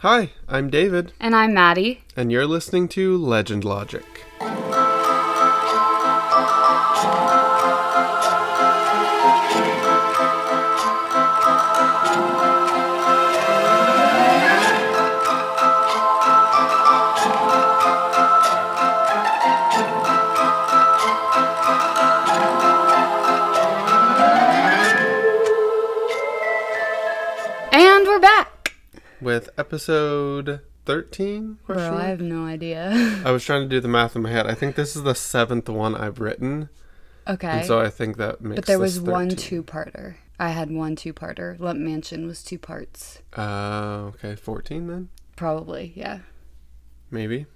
Hi, I'm David, And I'm Maddie. and you're listening to Legend Logic. With episode 13? Bro, I have no idea. I was trying to do the math in my head. I think this is the seventh one I've written, okay. and so I think that makes but there was one two parter. I had one two parter. Lemp Mansion was two parts. Uh, okay, 14 then? Probably, yeah. Maybe.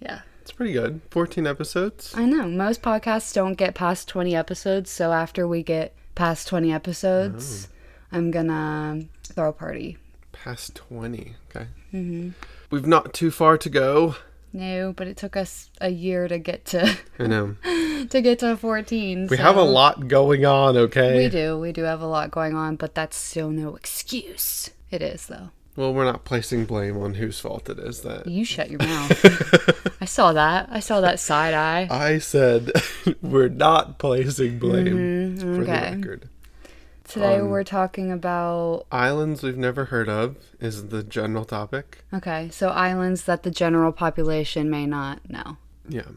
Yeah. It's pretty good. 14 episodes. I know. Most podcasts don't get past 20 episodes, so after we get past 20 episodes, Oh. I'm gonna throw a party. Past 20. Okay. hmm We've not too far to go. No, but it took us a year to get to I know. to get to 14. We have a lot going on, okay? We do. We do have a lot going on, but that's still no excuse. It is though. Well, we're not placing blame on whose fault it is that. You shut your mouth. I saw that. I saw that side eye. I said we're not placing blame for Mm-hmm. okay. the record. Today um, we're talking about Islands we've never heard of is the general topic. okay, so islands that the general population may not know. Yeah.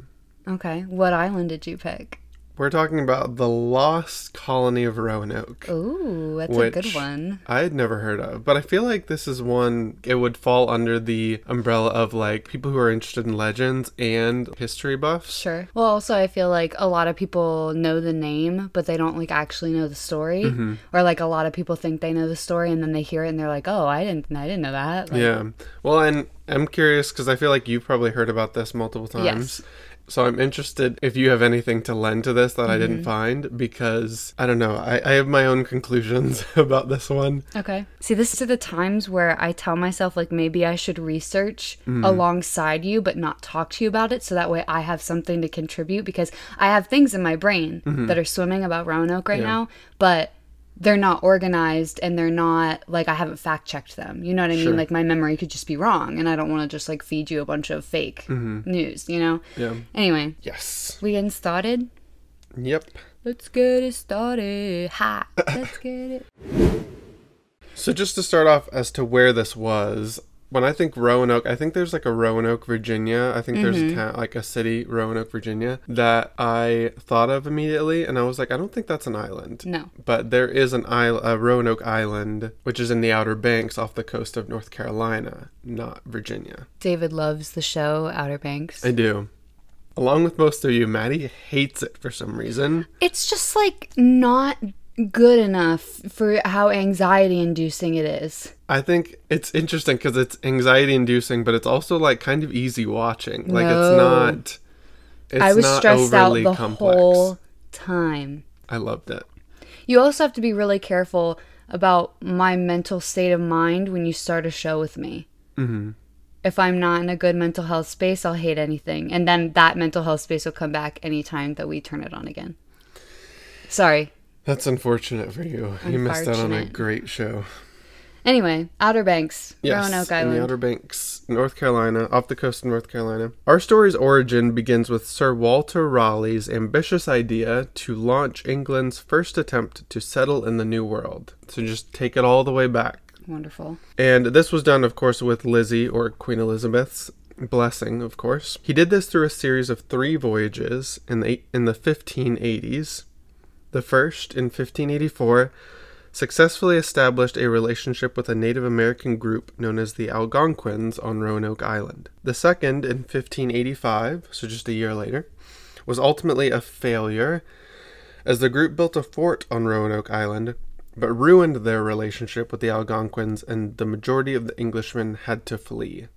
Okay, what island did you pick? We're talking about the lost colony of Roanoke. Ooh, that's a good one. I had never heard of, but I feel like this is one it would fall under the umbrella of like people who are interested in legends and history buffs. Sure. Well, also I feel like a lot of people know the name, but they don't like actually know the story. Mm-hmm. Or like a lot of people think they know the story, and then they hear it and they're like, "Oh, I didn't, I didn't know that." Like, Yeah. Well, and I'm curious because I feel like you've probably heard about this multiple times. Yes. So I'm interested if you have anything to lend to this that I didn't Mm-hmm. find because I don't know. I, I have my own conclusions about this one. Okay. See, this are the times where I tell myself, like, maybe I should research alongside you, but not talk to you about it. So that way I have something to contribute because I have things in my brain that are swimming about Roanoke right Yeah. now, but they're not organized and they're not, like, I haven't fact checked them. You know what I Sure. mean? Like, my memory could just be wrong and I don't want to just, like, feed you a bunch of fake mm-hmm. news, you know? Yeah. Anyway, Yes. we getting started? Yep. Let's get it started. Ha! Let's get it. So just to start off as to where this was, when I think Roanoke, I think there's like a Roanoke, Virginia. I think there's a Mm-hmm. town, like a city, Roanoke, Virginia, that I thought of immediately, and I was like, I don't think that's an island. No. But there is an isle, a Roanoke Island, which is in the Outer Banks off the coast of North Carolina, not Virginia. David loves the show Outer Banks. I do. Along with most of you, Maddie hates it for some reason. it's just like not good enough for how anxiety inducing it is. I think it's interesting because it's anxiety inducing, but it's also like kind of easy watching. Like it's not. It's I was not stressed out the complex. whole time. I loved it. You also have to be really careful about my mental state of mind when you start a show with me. hmm If I'm not in a good mental health space, I'll hate anything. And then that mental health space will come back anytime that we turn it on again. Sorry. That's unfortunate for you. You missed out on a great show. Anyway, Outer Banks, Yes, Roanoke Island. the Outer Banks, North Carolina, off the coast of North Carolina. Our story's origin begins with Sir Walter Raleigh's ambitious idea to launch England's first attempt to settle in the New World. So just take it all the way back. Wonderful. And this was done, of course, with Lizzie, or Queen Elizabeth's blessing, of course. He did this through a series of three voyages in the, in the 1580s. The first, in 1584, successfully established a relationship with a Native American group known as the Algonquins on Roanoke Island. The second, in 1585, so just a year later, was ultimately a failure as the group built a fort on Roanoke Island but ruined their relationship with the Algonquins and the majority of the Englishmen had to flee.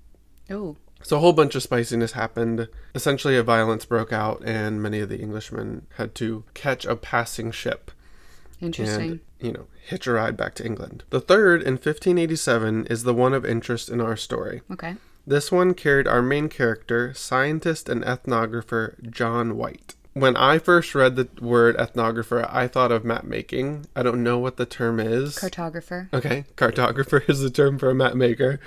Oh, So a whole bunch of spiciness happened. Essentially, a violence broke out, and many of the Englishmen had to catch a passing ship interesting. and, you know, hitch a ride back to England. The third, in 1587, is the one of interest in our story. okay. This one carried our main character, scientist and ethnographer John White. When I first read the word ethnographer, I thought of map making. I don't know what the term is. Cartographer. Okay, cartographer is the term for a map maker.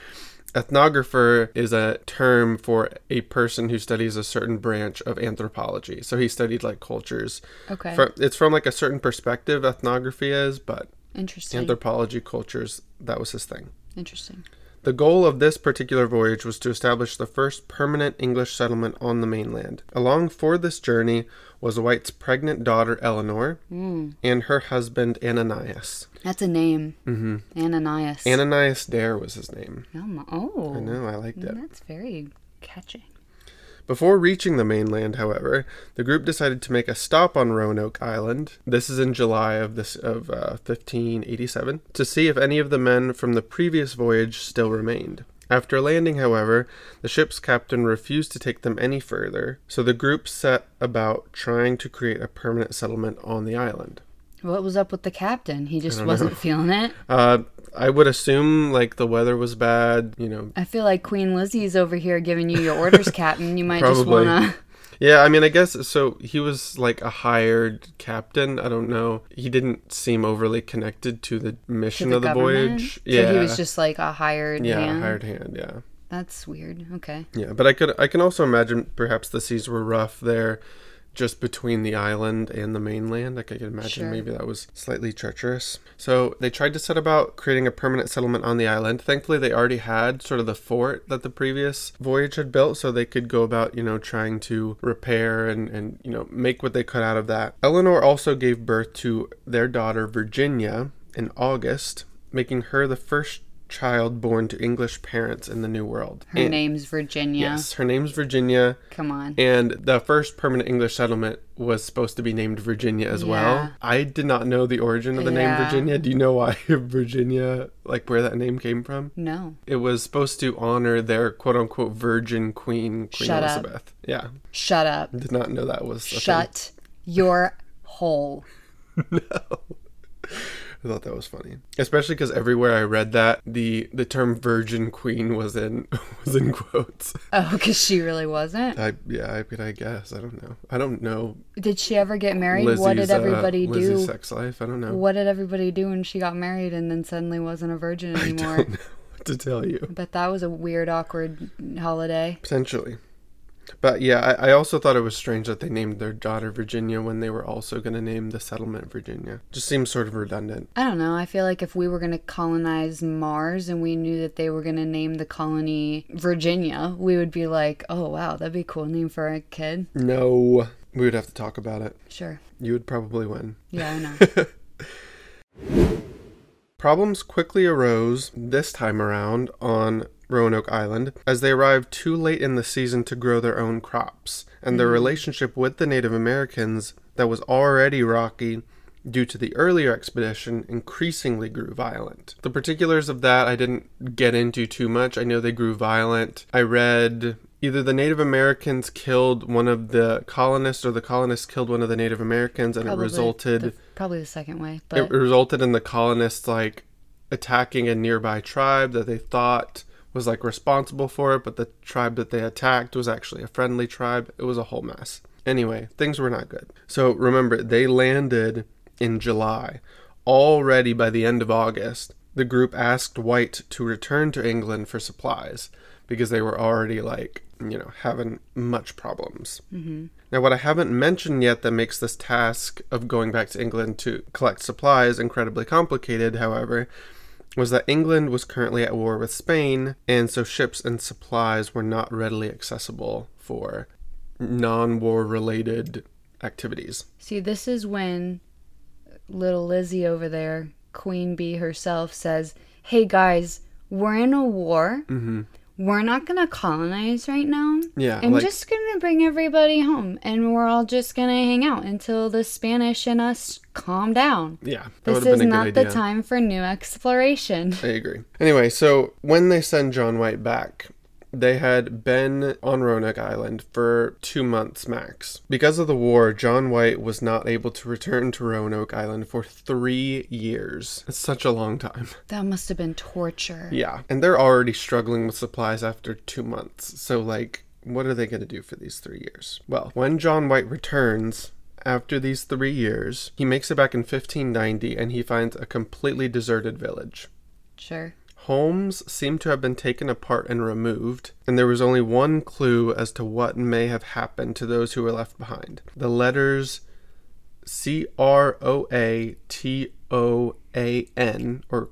Ethnographer is a term for a person who studies a certain branch of anthropology. So he studied like cultures. Okay. It's from like a certain perspective, ethnography is, but Interesting. anthropology, cultures, that was his thing. Interesting. The goal of this particular voyage was to establish the first permanent English settlement on the mainland. Along for this journey was White's pregnant daughter Eleanor Hmm. and her husband Ananias. That's a name. hmm Ananias. Ananias Dare was his name. oh, my- oh. I know, I liked it. That's very catchy. Before reaching the mainland, however, the group decided to make a stop on Roanoke Island. This is in July of this of uh, 1587 to see if any of the men from the previous voyage still remained. After landing, however, the ship's captain refused to take them any further, so the group set about trying to create a permanent settlement on the island. What was up with the captain? He just wasn't know. feeling it. Uh, I would assume like the weather was bad, you know. I feel like Queen Lizzie's over here giving you your orders, Captain. You might just wanna. Yeah, I mean, I guess so. He was like a hired captain. I don't know. He didn't seem overly connected to the to mission the of the government. voyage. So yeah, he was just like a hired yeah, man. hired hand. Yeah, That's weird. Okay. yeah. But I could, I can also imagine perhaps the seas were rough there, just between the island and the mainland. Like I could imagine Sure. maybe that was slightly treacherous. So they tried to set about creating a permanent settlement on the island. Thankfully, they already had sort of the fort that the previous voyage had built, so they could go about, you know, trying to repair and and you know make what they could out of that. Eleanor also gave birth to their daughter Virginia in August, making her the first child born to English parents in the New World. Her And- name's Virginia. Yes, her name's Virginia. Come on. And the first permanent English settlement was supposed to be named Virginia as Yeah. well. I did not know the origin of the name Virginia. Do you know why Virginia, like where that name came from? No. It was supposed to honor their quote unquote virgin queen, Queen Shut up. Elizabeth. Yeah. Shut up. Did not know that was a thing. Shut your hole. I thought that was funny, especially because everywhere I read that the the term "virgin queen" was in was in quotes. Oh, because she really wasn't. I yeah, I mean, I guess I don't know. I don't know. Did she ever get married? Lizzie's, what did uh, everybody Lizzie's do? sex life. I don't know. What did everybody do when she got married and then suddenly wasn't a virgin I anymore? don't know what to tell you. But that was a weird, awkward holiday. Potentially. But yeah, I, I also thought it was strange that they named their daughter Virginia when they were also going to name the settlement Virginia. Just seems sort of redundant. I don't know. I feel like if we were going to colonize Mars and we knew that they were going to name the colony Virginia, we would be like, oh, wow, that'd be a cool name for a kid. No, we would have to talk about it. Sure. You would probably win. Yeah, I know. Problems quickly arose this time around on Roanoke Island as they arrived too late in the season to grow their own crops, and their mm. relationship with the Native Americans that was already rocky due to the earlier expedition increasingly grew violent. The particulars of that I didn't get into too much. I know they grew violent. I read either the Native Americans killed one of the colonists or the colonists killed one of the Native Americans and Probably it resulted the, probably the second way. it resulted in the colonists like attacking a nearby tribe that they thought was like responsible for it, but the tribe that they attacked was actually a friendly tribe. It was a whole mess. Anyway, things were not good. So remember, they landed in July. Already by the end of August, the group asked White to return to England for supplies because they were already like, you know, having much problems. Mm-hmm. Now, what I haven't mentioned yet that makes this task of going back to England to collect supplies incredibly complicated, however, was that England was currently at war with Spain, and so ships and supplies were not readily accessible for non war related activities. see, this is when little Lizzie over there, Queen Bee herself, says, Hey guys, we're in a war. Mm-hmm. We're not going to colonize right now. Yeah, I'm like, just going to bring everybody home and we're all just going to hang out until the Spanish and us calm down. yeah, This is not the time for new exploration. I agree. Anyway, so when they send John White back, they had been on Roanoke Island for two months max. Because of the war, John White was not able to return to Roanoke Island for three years. It's such a long time. That must have been torture. Yeah. And they're already struggling with supplies after two months. So, like, what are they going to do for these three years? Well, when John White returns, after these three years, he makes it back in 1590 and he finds a completely deserted village. Sure. Homes seem to have been taken apart and removed, and there was only one clue as to what may have happened to those who were left behind. The letters C R O A T O A N, or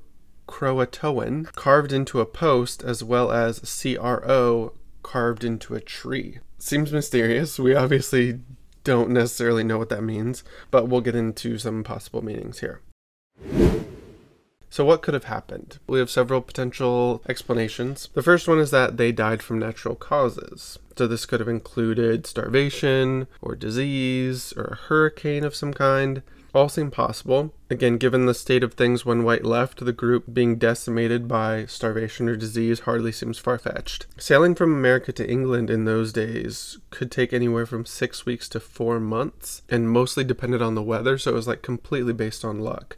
Croatoan, carved into a post, as well as C R O carved into a tree. Seems mysterious. We obviously don't necessarily know what that means, but we'll get into some possible meanings here. So, what could have happened? We have several potential explanations. The first one is that they died from natural causes. So, this could have included starvation, or disease, or a hurricane of some kind. All seem possible. Again, given the state of things when White left, the group being decimated by starvation or disease hardly seems far fetched. Sailing from America to England in those days could take anywhere from six weeks to four months, and mostly depended on the weather, so it was like completely based on luck.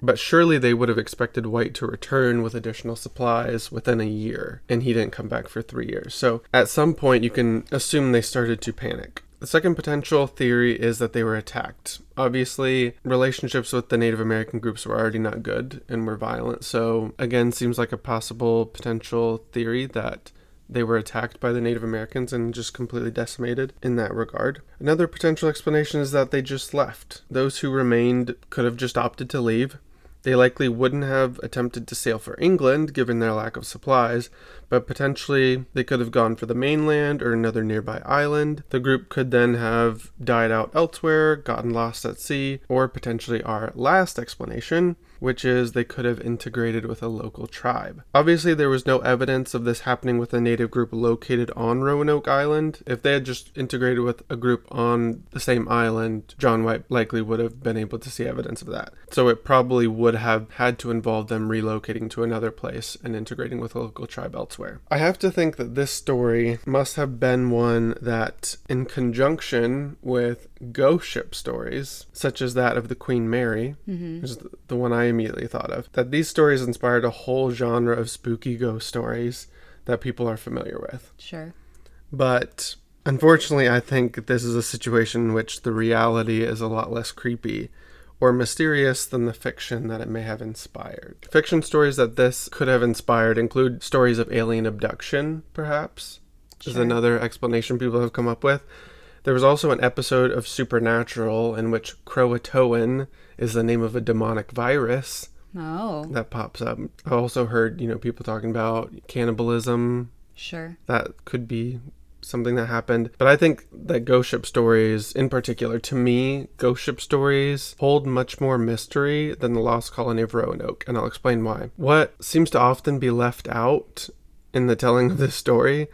But surely they would have expected White to return with additional supplies within a year, and he didn't come back for three years. So at some point, you can assume they started to panic. The second potential theory is that they were attacked. Obviously, relationships with the Native American groups were already not good and were violent, so again, seems like a possible potential theory that they were attacked by the Native Americans and just completely decimated in that regard. Another potential explanation is that they just left. Those who remained could have just opted to leave, they likely wouldn't have attempted to sail for England given their lack of supplies, but potentially they could have gone for the mainland or another nearby island. The group could then have died out elsewhere, gotten lost at sea, or potentially our last explanation, which is they could have integrated with a local tribe. Obviously, there was no evidence of this happening with a native group located on Roanoke Island. If they had just integrated with a group on the same island, John White likely would have been able to see evidence of that. So it probably would have had to involve them relocating to another place and integrating with a local tribe elsewhere. I have to think that this story must have been one that, in conjunction with ghost ship stories, such as that of the Queen Mary, mm-hmm. which is the one I immediately thought of, that these stories inspired a whole genre of spooky ghost stories that people are familiar with. Sure. But unfortunately, I think this is a situation in which the reality is a lot less creepy or mysterious than the fiction that it may have inspired. Fiction stories that this could have inspired include stories of alien abduction, perhaps, sure. is another explanation people have come up with. There was also an episode of Supernatural in which Croatoan is the name of a demonic virus. Oh. That pops up. I also heard, you know, people talking about cannibalism. Sure. That could be something that happened. But I think that ghost ship stories, in particular, to me, ghost ship stories hold much more mystery than the lost colony of Roanoke, and I'll explain why. What seems to often be left out in the telling of this story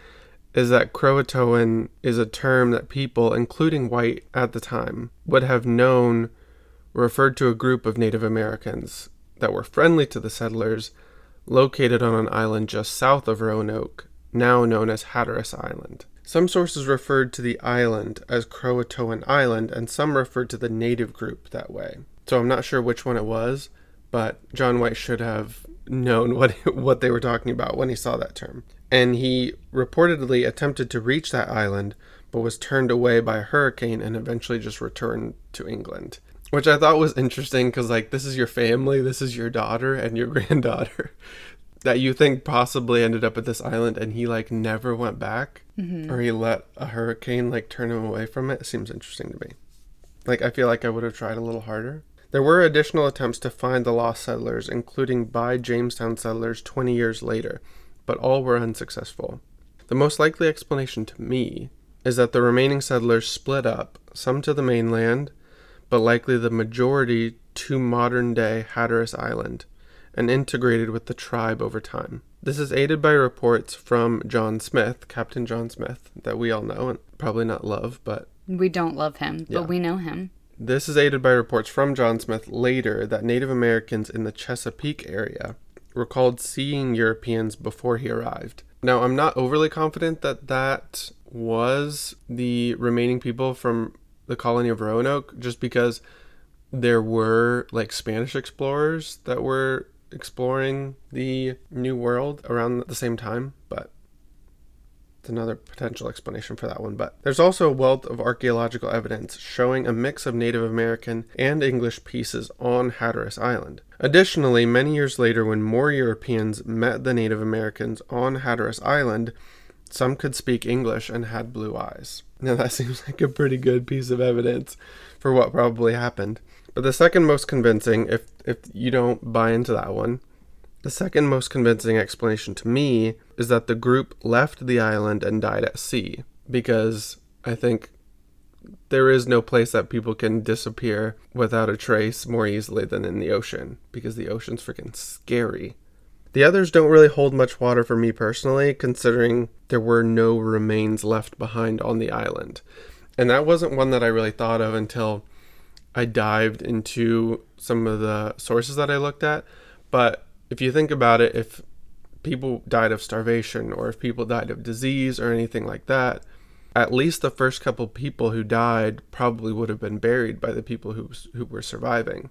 is that Croatoan is a term that people, including white at the time, would have known referred to a group of Native Americans that were friendly to the settlers located on an island just south of Roanoke, now known as Hatteras Island. Some sources referred to the island as Croatoan Island, and some referred to the native group that way. So I'm not sure which one it was, but John White should have known what what they were talking about when he saw that term and he reportedly attempted to reach that island but was turned away by a hurricane and eventually just returned to England. Which I thought was interesting because, like, this is your family, this is your daughter and your granddaughter that you think possibly ended up at this island and he, like, never went back mm-hmm. or he let a hurricane, like, turn him away from it. it seems interesting to me. Like, I feel like I would have tried a little harder. There were additional attempts to find the lost settlers, including by Jamestown settlers 20 years later, but all were unsuccessful. The most likely explanation to me is that the remaining settlers split up, some to the mainland, but likely the majority to modern day Hatteras Island, and integrated with the tribe over time. This is aided by reports from John Smith, Captain John Smith, that we all know and probably not love, but. We don't love him, yeah. but we know him. This is aided by reports from John Smith later that Native Americans in the Chesapeake area recalled seeing Europeans before he arrived. Now, I'm not overly confident that that was the remaining people from the colony of Roanoke, just because there were like Spanish explorers that were exploring the New World around the same time. Another potential explanation for that one. But there's also a wealth of archaeological evidence showing a mix of Native American and English pieces on Hatteras Island. Additionally, many years later, when more Europeans met the Native Americans on Hatteras Island, some could speak English and had blue eyes. Now, that seems like a pretty good piece of evidence for what probably happened. But the second most convincing, if, if you don't buy into that one, the second most convincing explanation to me is that the group left the island and died at sea, because I think there is no place that people can disappear without a trace more easily than in the ocean, because the ocean's freaking scary. The others don't really hold much water for me personally, considering there were no remains left behind on the island. And that wasn't one that I really thought of until I dived into some of the sources that I looked at. But if you think about it, if people died of starvation or if people died of disease or anything like that, at least the first couple people who died probably would have been buried by the people who who were surviving.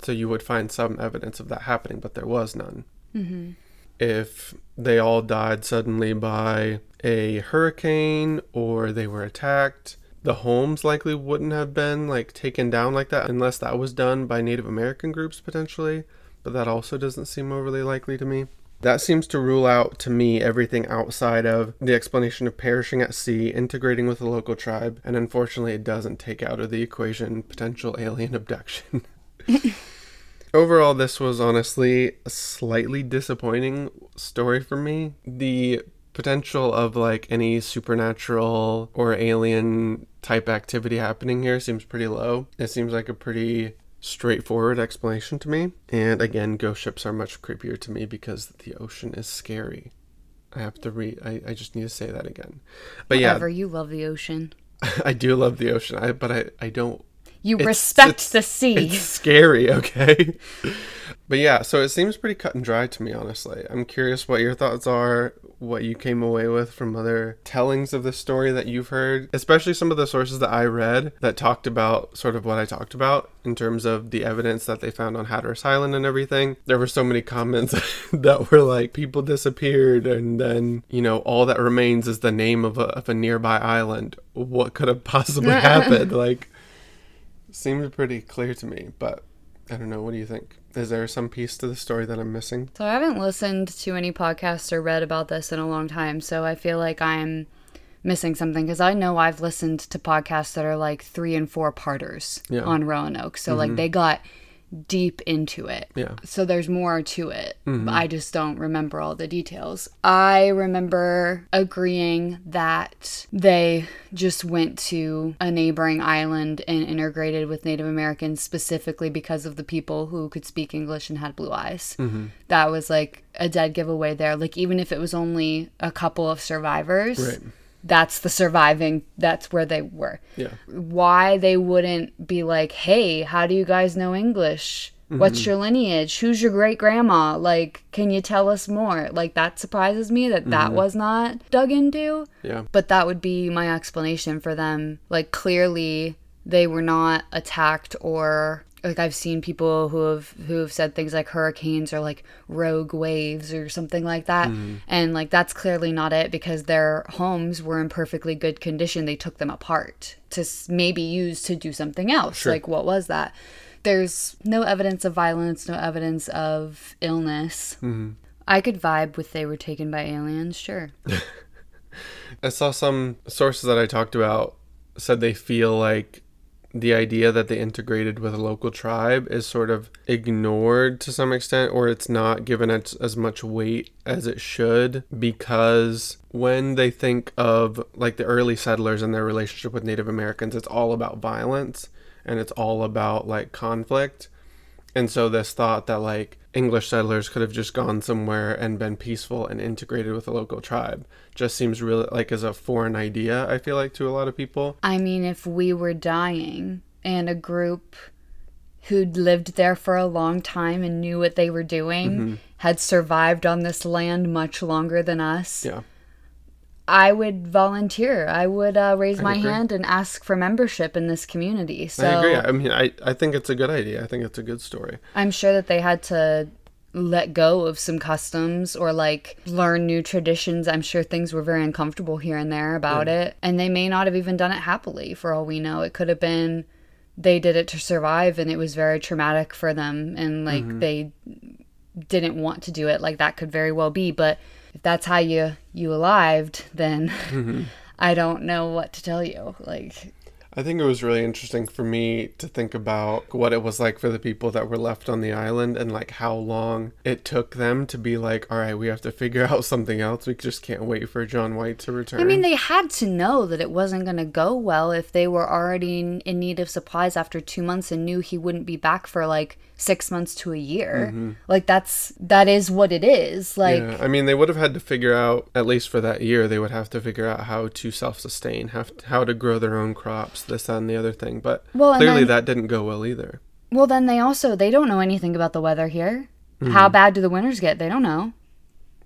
So you would find some evidence of that happening, but there was none. Mm-hmm. If they all died suddenly by a hurricane or they were attacked, the homes likely wouldn't have been like taken down like that unless that was done by Native American groups potentially, but that also doesn't seem overly likely to me. That seems to rule out to me everything outside of the explanation of perishing at sea, integrating with a local tribe, and unfortunately, it doesn't take out of the equation potential alien abduction. Overall, this was honestly a slightly disappointing story for me. The potential of like any supernatural or alien type activity happening here seems pretty low. It seems like a pretty straightforward explanation to me. And again, ghost ships are much creepier to me because the ocean is scary. I have to re. I, I just need to say that again. But Whatever, yeah, you love the ocean. I do love the ocean. I but I I don't. You it's, respect it's, the sea. It's scary, okay. but yeah, so it seems pretty cut and dry to me, honestly. I'm curious what your thoughts are what you came away with from other tellings of the story that you've heard, especially some of the sources that I read that talked about sort of what I talked about in terms of the evidence that they found on Hatteras Island and everything. There were so many comments that were like, people disappeared, and then, you know, all that remains is the name of a, of a nearby island. What could have possibly happened? Like, seemed pretty clear to me, but I don't know. What do you think? Is there some piece to the story that I'm missing? So I haven't listened to any podcasts or read about this in a long time, so I feel like I'm missing something because I know I've listened to podcasts that are like three and four parters yeah. on Roanoke. So mm-hmm. like they got deep into it. Yeah. So there's more to it. Mm-hmm. I just don't remember all the details. I remember agreeing that they just went to a neighboring island and integrated with Native Americans specifically because of the people who could speak English and had blue eyes. Mm-hmm. That was like a dead giveaway there. Like even if it was only a couple of survivors. Right that's the surviving that's where they were. Yeah. Why they wouldn't be like hey how do you guys know english? What's mm-hmm. your lineage? Who's your great grandma like can you tell us more? Like that surprises me that that mm-hmm. was not dug into. Yeah. But that would be my explanation for them. Like clearly they were not attacked or like I've seen people who have who have said things like hurricanes or like rogue waves or something like that mm. and like that's clearly not it because their homes were in perfectly good condition they took them apart to maybe use to do something else sure. like what was that there's no evidence of violence no evidence of illness mm-hmm. I could vibe with they were taken by aliens sure I saw some sources that I talked about said they feel like the idea that they integrated with a local tribe is sort of ignored to some extent, or it's not given as, as much weight as it should because when they think of like the early settlers and their relationship with Native Americans, it's all about violence and it's all about like conflict. And so this thought that like English settlers could have just gone somewhere and been peaceful and integrated with a local tribe just seems really like as a foreign idea, I feel like to a lot of people. I mean, if we were dying and a group who'd lived there for a long time and knew what they were doing mm-hmm. had survived on this land much longer than us. Yeah. I would volunteer. I would uh, raise I my agree. hand and ask for membership in this community. So I agree. I mean, I, I think it's a good idea. I think it's a good story. I'm sure that they had to let go of some customs or like learn new traditions. I'm sure things were very uncomfortable here and there about it. And they may not have even done it happily for all we know. It could have been they did it to survive and it was very traumatic for them and like they didn't want to do it. Like that could very well be. But if that's how you you arrived, then mm-hmm. I don't know what to tell you. Like I think it was really interesting for me to think about what it was like for the people that were left on the island and like how long it took them to be like, all right, we have to figure out something else. We just can't wait for John White to return. I mean, they had to know that it wasn't going to go well if they were already in, in need of supplies after two months and knew he wouldn't be back for like six months to a year. Mm-hmm. Like that's that is what it is. Like yeah, I mean, they would have had to figure out, at least for that year, they would have to figure out how to self sustain, have how to grow their own crops, this, that, and the other thing. But Well, clearly then- that didn't go well either. well, then they also they don't know anything about the weather here. Mm-hmm. How bad do the winters get? They don't know.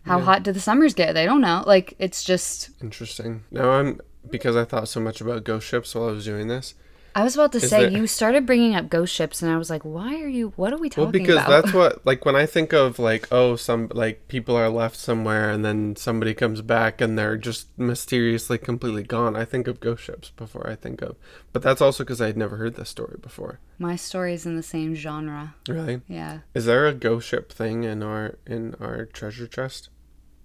How hot do the summers get? They don't know. Like it's just. Interesting. Now I'm, because I thought so much about ghost ships while I was doing this. I was about to say there- you started bringing up ghost ships, and I was like, why are you? What are we talking about?" Well, because about? that's what like when I think of like oh some like people are left somewhere and then somebody comes back and they're just mysteriously completely gone. I think of ghost ships before I think of, but that's also because I had never heard this story before. My story is in the same genre. Really, Yeah. is there a ghost ship thing in our in our treasure chest?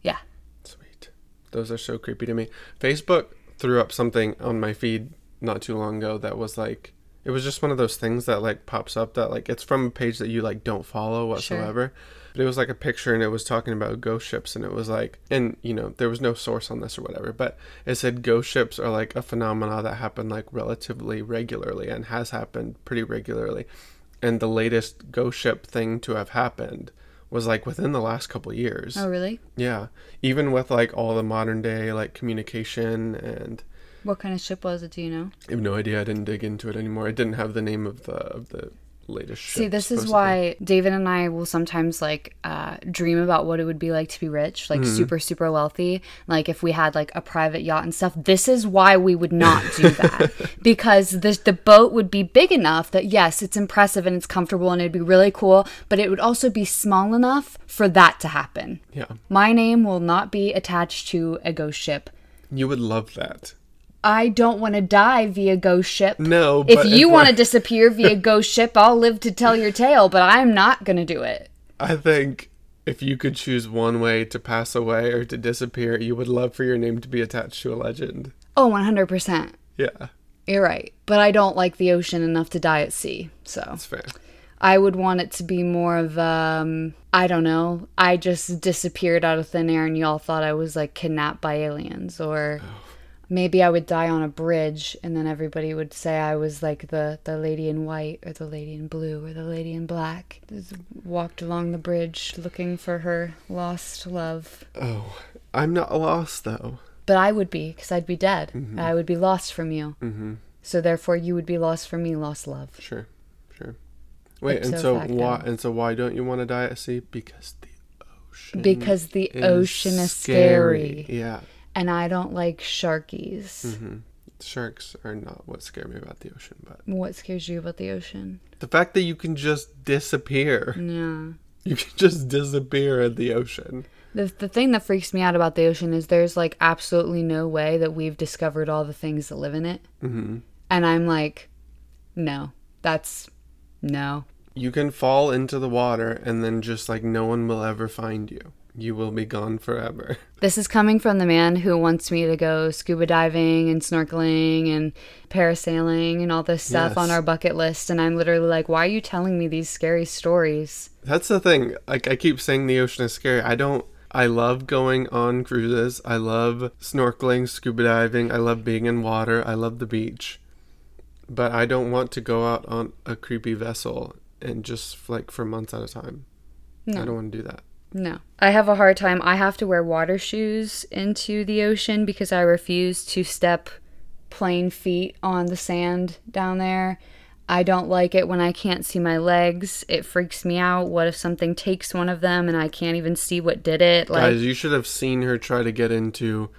Yeah. Sweet, those are so creepy to me. Facebook threw up something on my feed not too long ago that was like. It was just one of those things that like pops up that like it's from a page that you like don't follow whatsoever. But it was like a picture and it was talking about ghost ships and it was like and you know, there was no source on this or whatever, but it said ghost ships are like a phenomena that happen like relatively regularly and has happened pretty regularly. And the latest ghost ship thing to have happened was like within the last couple years. Oh, really? Yeah. Even with like all the modern day like communication and What kind of ship was it? Do you know? I have no idea. I didn't dig into it anymore. It didn't have the name of the of the latest ship. See, this is why David and I will sometimes like uh, dream about what it would be like to be rich, like Mm-hmm. super, super wealthy. Like if we had like a private yacht and stuff. This is why we would not do that because the the boat would be big enough that yes, it's impressive and it's comfortable and it'd be really cool, but it would also be small enough for that to happen. Yeah. My name will not be attached to a ghost ship. You would love that. I don't want to die via ghost ship. No, If you want to disappear via ghost ship, I'll live to tell your tale, but I'm not going to do it. I think if you could choose one way to pass away or to disappear, you would love for your name to be attached to a legend. Oh, 100%. Yeah, You're right. But I don't like the ocean enough to die at sea. So that's fair. I would want it to be more of, um, I don't know. I just disappeared out of thin air and y'all thought I was like kidnapped by aliens. Or maybe I would die on a bridge and then everybody would say I was like the, the lady in white or the lady in blue or the lady in black. Just walked along the bridge looking for her lost love. Oh, I'm not lost though. But I would be, because I'd be dead. I would be lost from you. Mm-hmm. So therefore, you would be lost from me, lost love. Sure, sure. Wait, and so facto. why? And so why don't you want to die at sea? Because the ocean. Because the ocean is scary. Yeah, And I don't like sharkies. Mm-hmm. sharks are not what scare me about the ocean, but What scares you about the ocean? the fact that you can just disappear. Yeah. You can just disappear in the ocean. The, the thing that freaks me out about the ocean is there's like absolutely no way that we've discovered all the things that live in it. hmm And I'm like, no, that's no. You can fall into the water and then just like no one will ever find you. You will be gone forever. This is coming from the man who wants me to go scuba diving and snorkeling and parasailing and all this stuff Yes. on our bucket list. And I'm literally like, why are you telling me these scary stories? That's the thing. Like I keep saying the ocean is scary. I don't I love going on cruises. I love snorkeling, scuba diving. I love being in water. I love the beach. But I don't want to go out on a creepy vessel and just like for months at a time. No. I don't want to do that. No. I have a hard time. I have to wear water shoes into the ocean because I refuse to step plain feet on the sand down there. I don't like it when I can't see my legs. It freaks me out. What if something takes one of them and I can't even see what did it? Like Guys, you should have seen her try to get into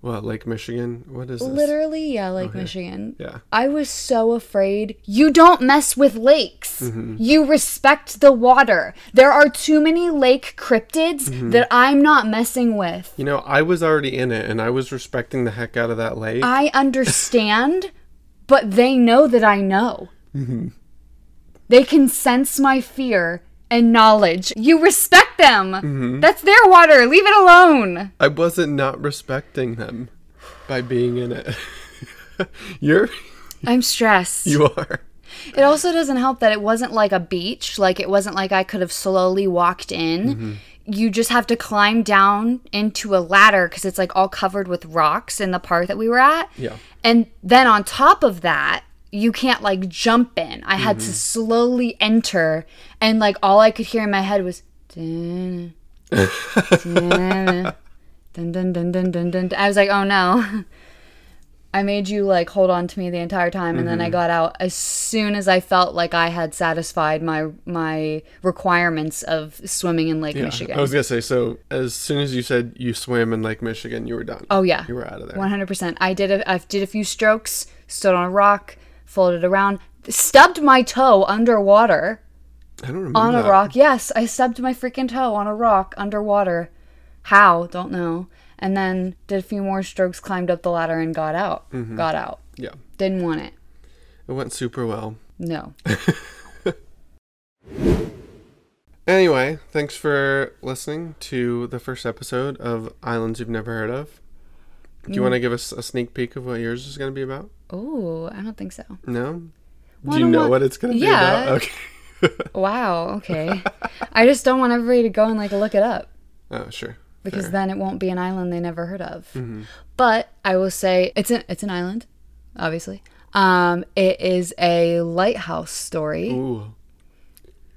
What, Lake Michigan? What is this? Literally, yeah, Lake Michigan. Yeah. I was so afraid. You don't mess with lakes. Mm-hmm. You respect the water. There are too many lake cryptids Mm-hmm. that I'm not messing with. You know, I was already in it and I was respecting the heck out of that lake. I understand, but they know that I know. Mm-hmm. They can sense my fear and knowledge. You respect them. Mm-hmm. That's their water. Leave it alone. I wasn't not respecting them by being in it. You're I'm stressed. you are. It also doesn't help that it wasn't like a beach. Like it wasn't like I could have slowly walked in. You just have to climb down into a ladder because it's like all covered with rocks in the part that we were at. Yeah. And then on top of that, you can't like jump in. I had to mm-hmm. slowly enter, and like all I could hear in my head was. Dun, dun, dun, dun, dun, dun, dun, dun. I was like, oh no. I made you like hold on to me the entire time, and then I got out as soon as I felt like I had satisfied my my requirements of swimming in Lake Yeah. Michigan. I was gonna say, so as soon as you said you swam in Lake Michigan, you were done. oh yeah, You were out of there. One hundred percent. I did a I did a few strokes, stood on a rock, folded around, stubbed my toe underwater I don't remember. on a that. rock. Yes, I stubbed my freaking toe on a rock underwater. How? Don't know. And then did a few more strokes, climbed up the ladder, and got out. Mm-hmm. Got out. Yeah. Didn't want it. It went super well. No. Anyway, thanks for listening to the first episode of Islands You've Never Heard of. Do Mm. you want to give us a sneak peek of what yours is going to be about? Oh, I don't think so. No? Do you know what- what it's going to be about? Okay. Wow. Okay. I just don't want everybody to go and like look it up. oh, sure. because Fair. then it won't be an island they never heard of. Mm-hmm. But I will say it's an it's an island, obviously. Um, it is a lighthouse story, Ooh,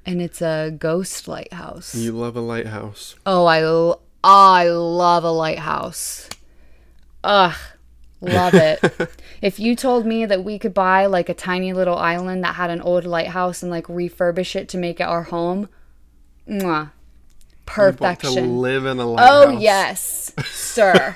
and it's a ghost lighthouse. you love a lighthouse. oh, I I love a lighthouse. Ugh, love it. if you told me that we could buy like a tiny little island that had an old lighthouse and like refurbish it to make it our home, mwah, perfection. to live in a oh, lighthouse. Oh yes, sir.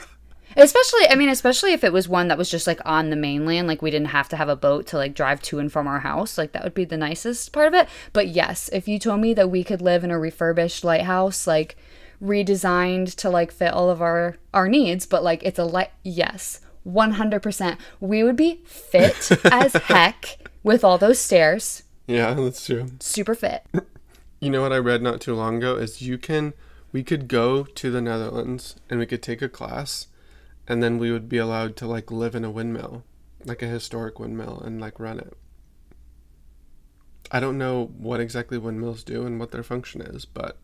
especially, I mean, especially if it was one that was just like on the mainland, like we didn't have to have a boat to like drive to and from our house. Like that would be the nicest part of it. But yes, if you told me that we could live in a refurbished lighthouse, like redesigned to like fit all of our our needs, but like it's a light, yes, one hundred percent, we would be fit as heck with all those stairs. Yeah, that's true. Super fit. You know what I read not too long ago is you can we could go to the Netherlands and we could take a class and then we would be allowed to like live in a windmill, like a historic windmill and like run it. I don't know what exactly windmills do and what their function is, but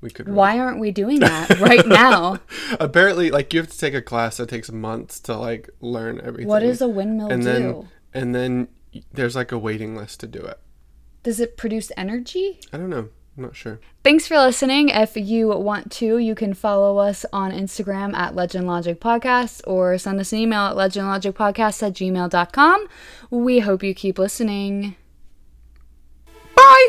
we could. Why aren't we doing that right now? Apparently, like you have to take a class that takes months to like learn everything. What does a windmill and do? Then, and then there's like a waiting list to do it. Does it produce energy? I don't know. I'm not sure. Thanks for listening. If you want to, you can follow us on Instagram at Legend Logic Podcast or send us an email at legendlogicpodcast at gmail.com. We hope you keep listening. Bye!